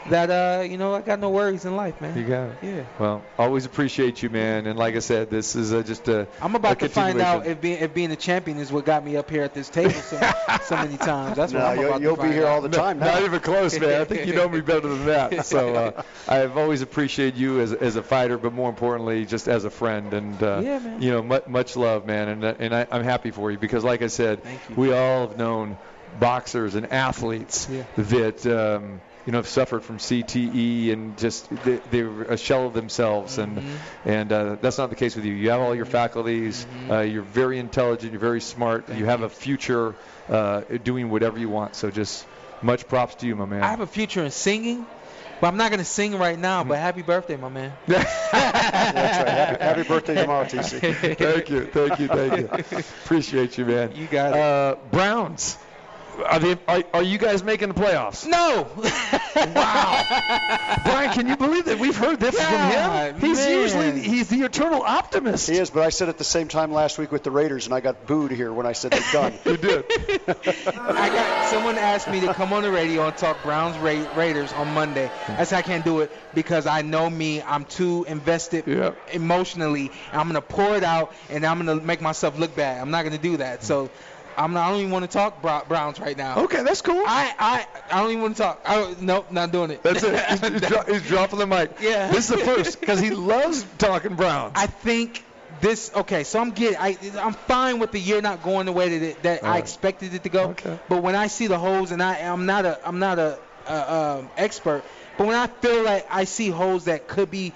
That uh, you know, I got no worries in life, man. You got it. Yeah. Well, always appreciate you, man. And like I said, this is uh, just a. I'm about a to find out if being if being a champion is what got me up here at this table so, so many times. That's what I'm you'll- about you'll to be find here out. all the time now. Not even close, man. I think you know me better than that. So uh, I've always appreciated you as, as a fighter, but more importantly, just as a friend. And uh, Yeah, you know, much, much love, man. And uh, and I, I'm happy for you because, like I said, you. we all have known boxers and athletes Yeah. that. Um, you know, have suffered from CTE and just they, they're a shell of themselves, and Mm-hmm. and uh, that's not the case with you. You have all your faculties. Uh, you're very intelligent. You're very smart. you have a future uh, doing whatever you want. So just much props to you, my man. I have a future in singing, but I'm not gonna sing right now. But happy birthday, my man. That's right. Happy, happy birthday tomorrow, TC. thank you, thank you, thank you. Appreciate you, man. You got it. Uh, Browns. Are, they, are, are you guys making the playoffs? No. Wow. Brian, can you believe that we've heard this from him? He's man. usually he's the eternal optimist. He is, but I said at the same time last week with the Raiders, and I got booed here when I said they're done. You did. I got someone asked me to come on the radio and talk Browns Ra- Raiders on Monday. I said I can't do it because I know me. I'm too invested Yeah. emotionally. I'm gonna pour it out and I'm gonna make myself look bad. I'm not gonna do that. So I'm not, I don't even want to talk Browns right now. Okay, that's cool. I I I don't even want to talk. I don't, nope, not doing it. That's it. He's, he's, dro- he's dropping the mic. Yeah. This is the first because he loves talking Browns. I think this okay. So I'm getting. I I'm fine with the year not going the way that it, that I Alright. expected it to go. Okay. But when I see the holes, and I I'm not a I'm not a, a um, expert. But when I feel like I see holes that could be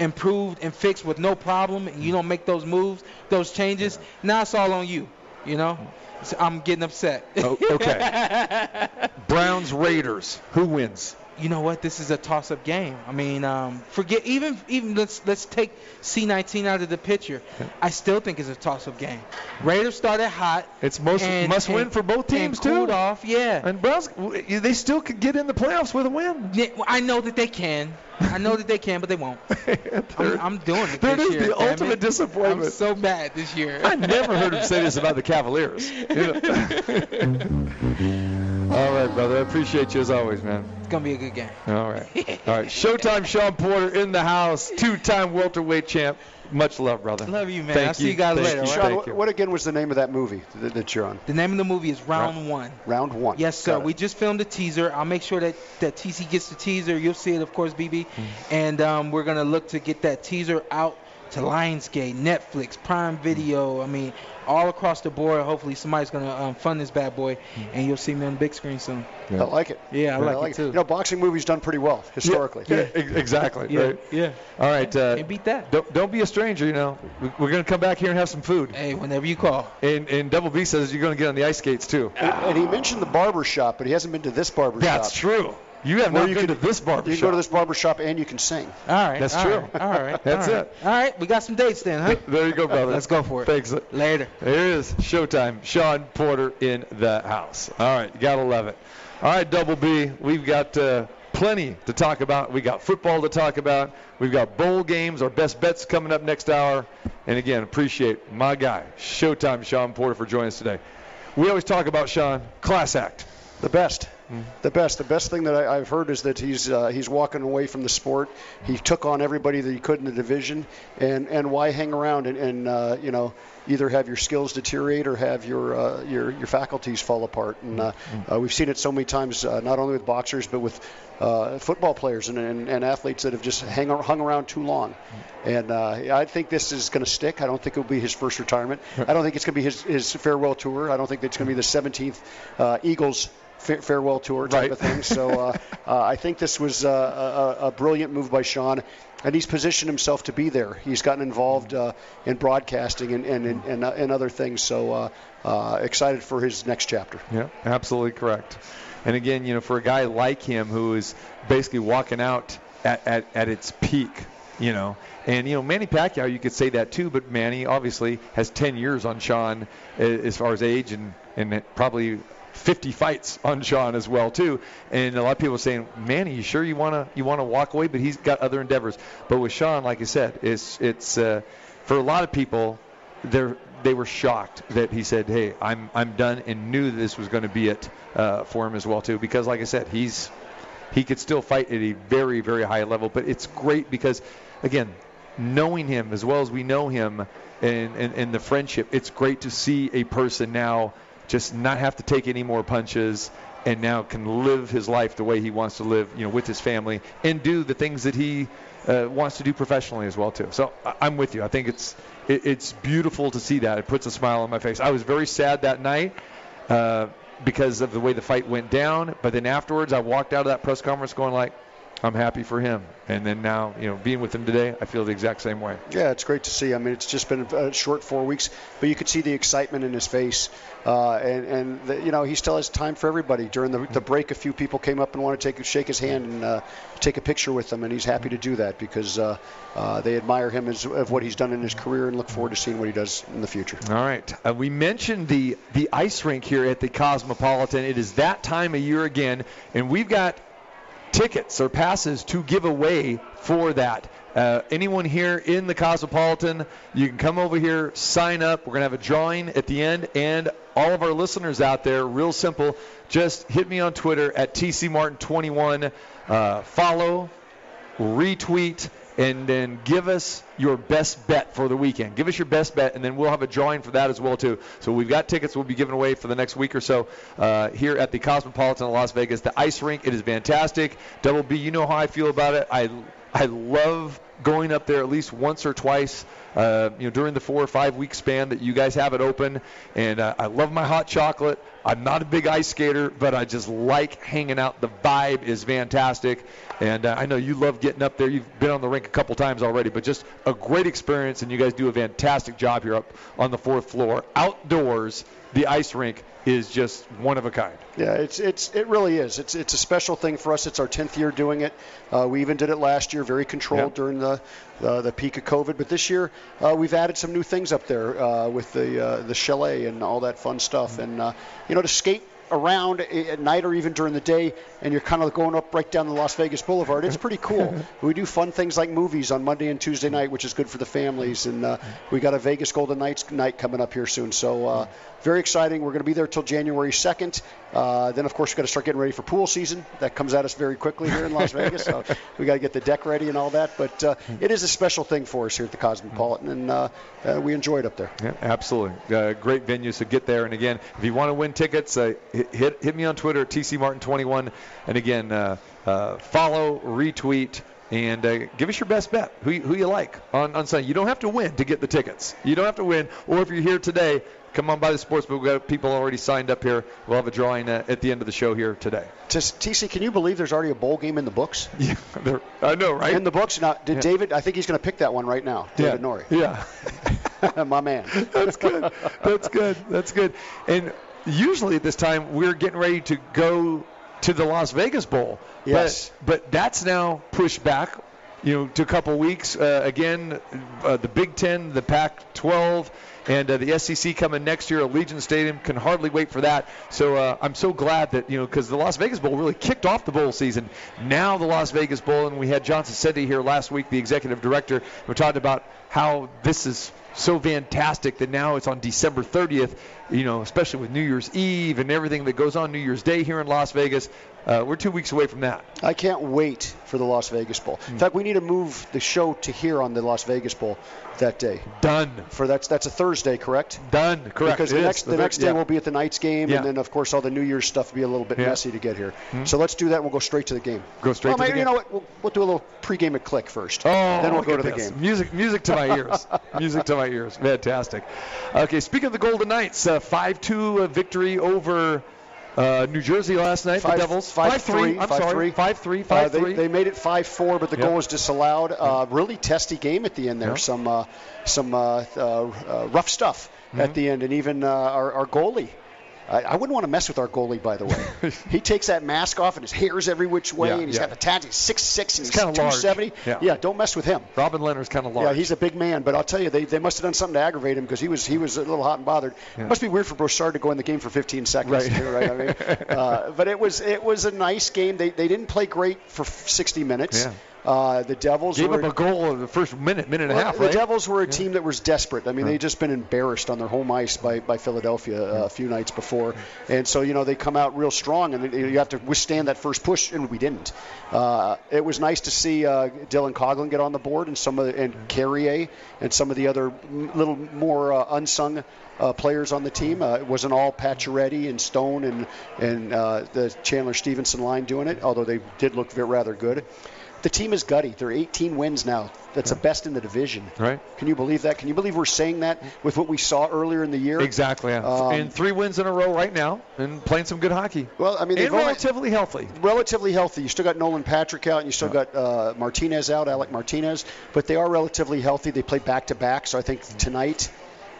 improved and fixed with no problem, and you don't make those moves, those changes, now it's all on you. You know, so I'm getting upset. Oh, okay. Browns Raiders. Who wins? You know what? This is a toss-up game. I mean, um, forget even even let's let's take C19 out of the picture. I still think it's a toss-up game. Raiders started hot. It's most and- must win for both teams and too. off, yeah. And Browns, they still could get in the playoffs with a win. Yeah, I know that they can. I know that they can, but they won't. I'm, I'm doing it That this is year. the ultimate it. disappointment. I'm so mad this year. I never heard him say this about the Cavaliers. You know? All right, brother. I appreciate you as always, man. It's gonna be a good game. All right. All right. Showtime Shawn Porter in the house, two-time welterweight champ. Much love, brother. Love you, man. Thank I'll see you guys Thank later, you. all right? Shawn, Thank what, you. what again was the name of that movie that, that you're on? The name of the movie is Round One. Round one. Yes, sir. We just filmed a teaser. I'll make sure that, that TC gets the teaser. You'll see it, of course, BB. Hmm. And um, we're going to look to get that teaser out to Lionsgate, Netflix, Prime Video. I mean, all across the board. Hopefully, somebody's going to um, fund this bad boy, and you'll see me on the big screen soon. I like it. Yeah, I like it too. You know, boxing movies done pretty well historically. Yeah, ex- exactly. Yeah, Right. yeah. All right. Uh, Can't beat that. don't, don't be a stranger, you know. We- We're going to come back here and have some food. Hey, whenever you call. And, and Double B says you're going to get on the ice skates, too. And, and he mentioned the barber shop, but he hasn't been to this barber That's shop. That's true. You have Where not you been can- to this barber You can go to this barber shop and you can sing. All right. That's all true. right, All right. That's all right. it. All right. We got some dates then, huh? There you go, brother. Let's go for it. Thanks. Later. There it is. Showtime. Shawn Porter in the house. All right. You got to love it. All right, Double B. We've got uh, plenty to talk about. We got football to talk about. We've got bowl games, our best bets coming up next hour. And again, appreciate my guy, Showtime Shawn Porter, for joining us today. We always talk about Shawn, class act. The best. Hmm. The best. The best thing that I, I've heard is that he's uh, he's walking away from the sport. He took on everybody that he could in the division, and and why hang around and, and uh, you know either have your skills deteriorate or have your uh, your your faculties fall apart. And uh, Hmm. uh, we've seen it so many times, uh, not only with boxers but with uh, football players and, and, and athletes that have just hang, hung around too long. And uh, I think this is going to stick. I don't think it will be his first retirement. I don't think it's going to be his, his farewell tour. I don't think it's going to be the 17th uh, Eagles farewell tour type Right. of thing. So uh, uh, I think this was uh, a, a, a brilliant move by Shawn. And he's positioned himself to be there. He's gotten involved uh, in broadcasting and, and, and, and, uh, and other things. So uh, uh, excited for his next chapter. Yeah, absolutely correct. And again, you know, for a guy like him who is basically walking out at, at, at its peak, you know, and you know Manny Pacquiao, you could say that too, but Manny obviously has 10 years on Shawn uh, as far as age and and probably 50 fights on Shawn as well too. And a lot of people are saying, Manny, you sure you wanna you wanna walk away? But he's got other endeavors. But with Shawn, like I said, it's it's uh, for a lot of people, they're they were shocked that he said, "Hey, I'm I'm done," and knew this was going to be it uh, for him as well too. Because, like I said, he's he could still fight at a very very high level. But it's great because, again, knowing him as well as we know him and and, and the friendship, it's great to see a person now just not have to take any more punches and now can live his life the way he wants to live, you know, with his family and do the things that he uh, wants to do professionally as well too. So I'm with you. I think it's it, it's beautiful to see that. It puts a smile on my face. I was very sad that night uh, because of the way the fight went down, but then afterwards I walked out of that press conference going like, I'm happy for him. And then now, you know, being with him today, I feel the exact same way. Yeah, it's great to see. I mean, it's just been a short four weeks, but you could see the excitement in his face. Uh, and and the, you know, he still has time for everybody. During the, the break, a few people came up and wanted to take shake his hand and uh, take a picture with him, and he's happy to do that because uh, uh, they admire him as of what he's done in his career and look forward to seeing what he does in the future. All right. Uh, we mentioned the the ice rink here at the Cosmopolitan. It is that time of year again, and we've got tickets or passes to give away for that. Uh, anyone here in the Cosmopolitan, you can come over here, sign up. We're going to have a drawing at the end. And all of our listeners out there, real simple, just hit me on Twitter at TCMartin21. Uh, follow, retweet, and then give us your best bet for the weekend. Give us your best bet, and then we'll have a drawing for that as well too. So we've got tickets we'll be giving away for the next week or so uh, here at the Cosmopolitan of Las Vegas. The ice rink, it is fantastic. Double B, you know how I feel about it. I I love going up there at least once or twice, uh, you know, during the four or five week span that you guys have it open. And uh, I love my hot chocolate. I'm not a big ice skater, but I just like hanging out. The vibe is fantastic, and uh, I know you love getting up there. You've been on the rink a couple times already, but just a great experience, and you guys do a fantastic job here up on the fourth floor, outdoors. The ice rink is just one of a kind. Yeah, it's it's it really is. It's it's a special thing for us. It's our 10th year doing it. Uh, we even did it last year, very controlled Yep. during the uh, the peak of COVID. But this year, uh, we've added some new things up there uh, with the uh, the chalet and all that fun stuff. And uh, you know, to skate around at night or even during the day, and you're kind of going up right down the Las Vegas Boulevard. It's pretty cool. we do fun things like movies on Monday and Tuesday night, which is good for the families. And uh, we got a Vegas Golden Knights night coming up here soon. So uh, very exciting. We're going to be there till January 2nd. Uh, then, of course, we've got to start getting ready for pool season. That comes at us very quickly here in Las Vegas. So we got to get the deck ready and all that. But uh, it is a special thing for us here at the Cosmopolitan, and uh, uh, we enjoy it up there. Yeah, absolutely. Uh, great venue, so get there. And again, if you want to win tickets, uh, hit, hit me on Twitter at tcmartin21. And again, uh, uh, follow, retweet, and uh, give us your best bet. Who, you- who you like on, on Sunday. You don't have to win to get the tickets. You don't have to win. Or if you're here today, come on by the sports book. We've got people already signed up here. We'll have a drawing uh, at the end of the show here today. TC, can you believe there's already a bowl game in the books? Yeah, I know, right? In the books. Now, did Yeah. David? I think he's going to pick that one right now. David yeah. Norrie. Yeah. My man. That's good. That's good. That's good. And usually at this time we're getting ready to go to the Las Vegas Bowl. Yes. But, but that's now pushed back, you know, to a couple weeks. Uh, again, uh, the Big Ten, the Pac-12, and uh, the SEC coming next year. Allegiant Stadium can hardly wait for that. So uh, I'm so glad that you know because the Las Vegas Bowl really kicked off the bowl season. Now the Las Vegas Bowl, and we had John Saccenti here last week, the executive director. We're talking about how this is so fantastic that now it's on December 30th. You know, especially with New Year's Eve and everything that goes on New Year's Day here in Las Vegas. Uh, we're two weeks away from that. I can't wait for the Las Vegas Bowl. Hmm. In fact, we need to move the show to here on the Las Vegas Bowl that day. Done. For that's that's a Thursday, correct? Done. Correct. Because It the next the The- next day yeah. we'll be at the Knights game, Yeah. and then of course all the New Year's stuff will be a little bit Yeah. messy to get here. Mhm. So let's do that. And we'll go straight to the game. Go straight well, to the maybe, You know what? We'll, we'll do a little pregame at Click first. Oh, then we'll go to the this. game. Music, music to my ears. music to my ears. Fantastic. Okay, speaking of the Golden Knights, uh, 5-2 uh, victory over uh, New Jersey last night. Five- the Devils. five 5-3. three, I'm five sorry. three. 5-3. Uh, 5-3. they, they made it 5-4, but the Yep. goal was disallowed. Uh, really testy game at the end there. Yep. Some uh, some uh, uh, uh, rough stuff Mm-hmm. at the end, and even uh, our, our goalie. I, I wouldn't want to mess with our goalie, by the way. he takes that mask off, and his hair's every which way, Yeah, and he's yeah. got the tats. He's six six, and He's he's, kinda large. 270. Yeah. don't mess with him. Robin Lehner's kind of large. Yeah, he's a big man, but I'll tell you, they, they must have done something to aggravate him because he was he was a little hot and bothered. Yeah. It must be weird for Brossoit to go in the game for 15 seconds, Right. too, right? I mean, uh, but it was it was a nice game. They they didn't play great for 60 minutes. Yeah. Uh, the Devils Gave were, up a goal in the first minute, minute and a well, half, the right? Devils were a team that was desperate. I mean, Yeah. they'd just been embarrassed on their home ice by, by Philadelphia uh, a few nights before, and so you know they come out real strong, and you have to withstand that first push, and we didn't. Uh, it was nice to see uh, Dylan Coghlan get on the board, and some of the, and Carrier, and some of the other little more uh, unsung. Uh, players on the team. Uh, it wasn't all Pacioretty and Stone and and uh, the Chandler Stephenson line doing it, although they did look rather good. The team is gutty. They're 18 wins now. That's the best in the division. Right. Can you believe that? Can you believe we're saying that with what we saw earlier in the year? Exactly. Yeah. Um, and three wins in a row right now, and playing some good hockey. Well, I mean, and only- relatively healthy. relatively healthy. You still got Nolan Patrick out, and you still got uh, Martinez out, Alec Martinez, but they are relatively healthy. They play back to back, so I think tonight.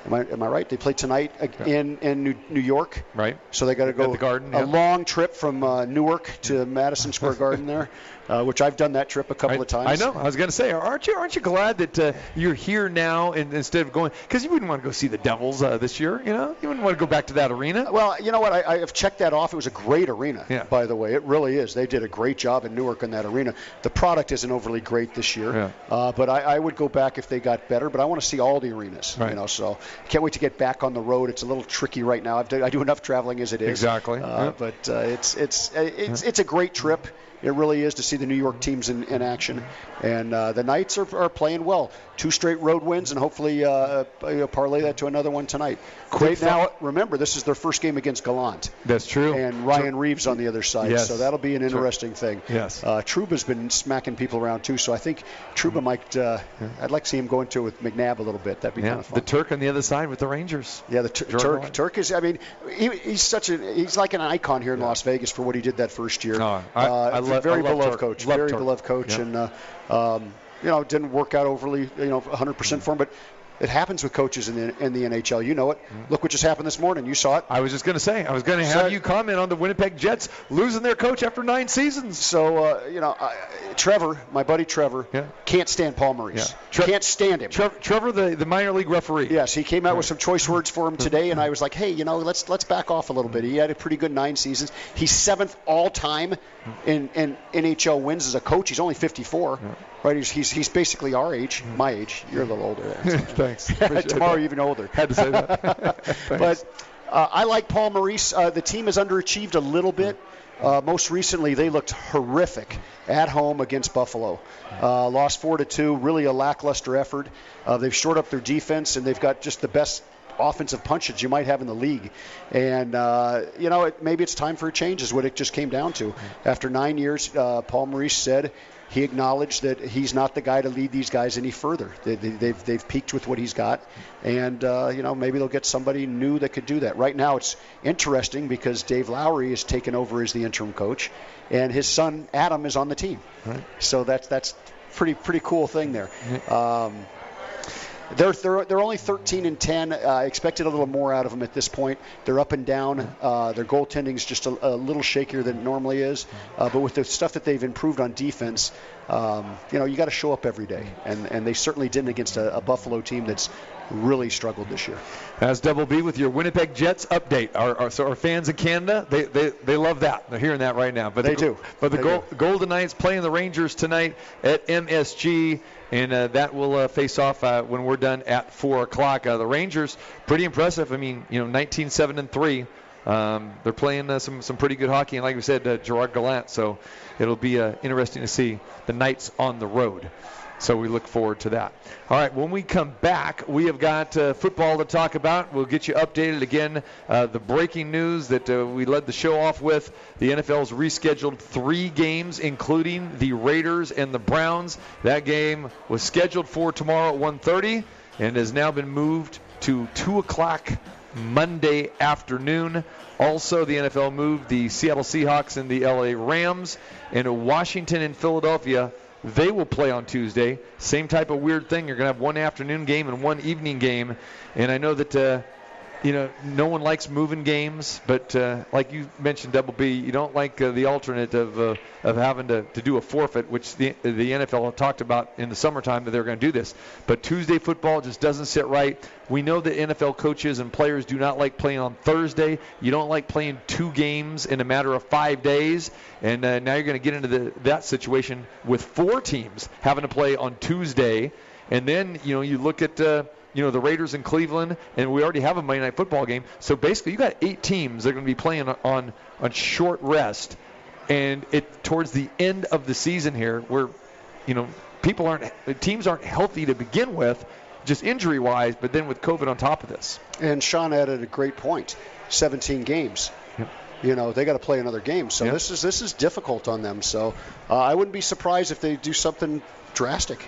Am I, am I right? They play tonight in in New, New York, Right. so they got to go At the Garden, a yeah. long trip from uh, Newark to Madison Square Garden there, uh, which I've done that trip a couple I, of times. I know. I was going to say, aren't you? Aren't you glad that uh, you're here now, and instead of going, because you wouldn't want to go see the Devils uh, this year, you know, you wouldn't want to go back to that arena. Well, you know what? I, I have checked that off. It was a great arena, Yeah. by the way. It really is. They did a great job in Newark in that arena. The product isn't overly great this year, Yeah. uh, but I, I would go back if they got better. But I want to see all the arenas, Right. you know. So can't wait to get back on the road. It's a little tricky right now. I've I do enough traveling as it is. Exactly, Uh, yeah. But uh, it's it's it's it's a great trip. It really is to see the New York teams in, in action, and uh, the Knights are, are playing well. Two straight road wins, and hopefully uh, know, parlay that to another one tonight. Quick now remember this is their first game against Gallant. That's true. And Ryan Reaves on the other side, Yes. so that'll be an interesting thing. Yes. Uh, Trouba's been smacking people around too, so I think Truba might. Uh, I'd like to see him go into it with McNabb a little bit. That'd be Yeah, kind of fun. the Turk on the other side with the Rangers. Yeah, the Tur- Turk. Turk is. I mean, he, he's such a. He's like an icon here in Las Vegas for what he did that first year. Oh, I- uh, I very love beloved Turk. coach. Very Turk. beloved coach, Yeah. and uh, um, you know, didn't work out overly, you know, 100% for him, but. It happens with coaches in the, in the NHL. You know it. Mm-hmm. Look what just happened this morning. You saw it. I was just going to say, I was going to have So- you comment on the Winnipeg Jets losing their coach after nine seasons. So, uh, you know, I, Trevor, my buddy Trevor, Yeah. can't stand Paul Maurice. Yeah. Tre- can't stand him. Trevor, Trevor the, the minor league referee. Yes, he came out with some choice words for him today, and I was like, hey, you know, let's let's back off a little bit. He had a pretty good nine seasons. He's seventh all time mm-hmm. in, in NHL wins as a coach. He's only 54, right? He's, he's he's basically our age, mm-hmm. my age. You're a little older. Thanks. Tomorrow, that. even older. Had to say that. But uh, I like Paul Maurice. Uh, the team has underachieved a little bit. Uh, most recently, they looked horrific at home against Buffalo. Uh, lost four to two. Really a lackluster effort. Uh, they've shored up their defense, and they've got just the best offensive punches you might have in the league. And uh, you know, it, maybe it's time for a change. Is what it just came down to. After nine years, uh, Paul Maurice said he acknowledged that he's not the guy to lead these guys any further. They, they, they've they've peaked with what he's got, and uh, you know maybe they'll get somebody new that could do that. Right now, it's interesting because Dave Lowry is taken over as the interim coach, and his son Adam is on the team. Right. So that's that's pretty pretty cool thing there. Um, they're, they're, they're only 13 and 10. Uh, I expected a little more out of them at this point. They're up and down. Uh, their goaltending is just a, a little shakier than it normally is. Uh, but with the stuff that they've improved on defense, um, you know, you got to show up every day. And, and they certainly didn't against a, a Buffalo team that's really struggled this year. As Double B with your Winnipeg Jets update. Our, our, so our fans in Canada, they, they, they love that. They're hearing that right now. But They the, do. But the Gol- Golden Knights playing the Rangers tonight at MSG, and uh, that will uh, face off uh, when we're done at 4 o'clock. Uh, the Rangers, pretty impressive. I mean, you know, 19 7 and 3. Um, they're playing uh, some some pretty good hockey, and like we said, uh, Gerard Gallant. So it'll be uh, interesting to see the Knights on the road. So we look forward to that. All right, when we come back, we have got uh, football to talk about. We'll get you updated again. Uh, the breaking news that uh, we led the show off with: the NFL's rescheduled three games, including the Raiders and the Browns. That game was scheduled for tomorrow at 1:30 and has now been moved to 2 o'clock Monday afternoon. Also, the NFL moved the Seattle Seahawks and the LA Rams, and Washington and Philadelphia. They will play on Tuesday. Same type of weird thing. You're going to have one afternoon game and one evening game. And I know that uh, you know, no one likes moving games, but uh, like you mentioned, Double B, you don't like uh, the alternate of uh, of having to, to do a forfeit, which the the NFL talked about in the summertime that they're going to do this. But Tuesday football just doesn't sit right. We know that NFL coaches and players do not like playing on Thursday. You don't like playing two games in a matter of five days, and uh, now you're going to get into the, that situation with four teams having to play on Tuesday, and then you know you look at. Uh, you know the Raiders in Cleveland, and we already have a Monday night football game. So basically, you got eight teams that are going to be playing on on short rest, and it towards the end of the season here, where you know people aren't teams aren't healthy to begin with, just injury wise, but then with COVID on top of this. And Shawn added a great point: 17 games. Yep. You know they got to play another game, so Yep. this is this is difficult on them. So uh, I wouldn't be surprised if they do something drastic.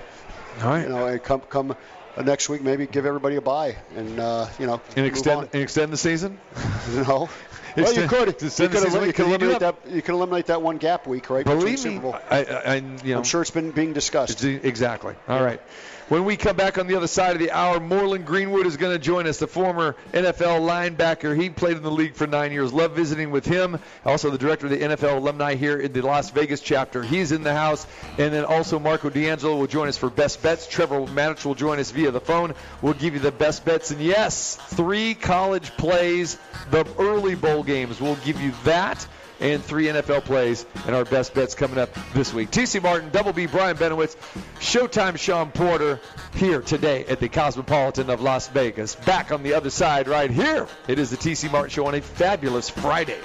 All right. You know, come come next week, maybe give everybody a bye, and uh, you know, And extend and extend the season. No. Well, you could. You could, the you could eliminate that. You could eliminate that one gap week, right? Believe Super me, Bowl. I, I, you know, I'm sure it's been being discussed. Ex- Exactly. All right. When we come back on the other side of the hour, Morlon Greenwood is going to join us, the former NFL linebacker. He played in the league for nine years. Love visiting with him. Also, the director of the NFL alumni here in the Las Vegas chapter. He's in the house. And then also, Marco D'Angelo will join us for best bets. Trevor Maddox will join us via the phone. We'll give you the best bets. And yes, three college plays, the early bowl games. We'll give you that and three NFL plays and our best bets coming up this week. TC Martin, Double B, Brian Benowitz, Showtime Shawn Porter here today at the Cosmopolitan of Las Vegas. Back on the other side right here. It is the TC Martin Show on a fabulous Friday.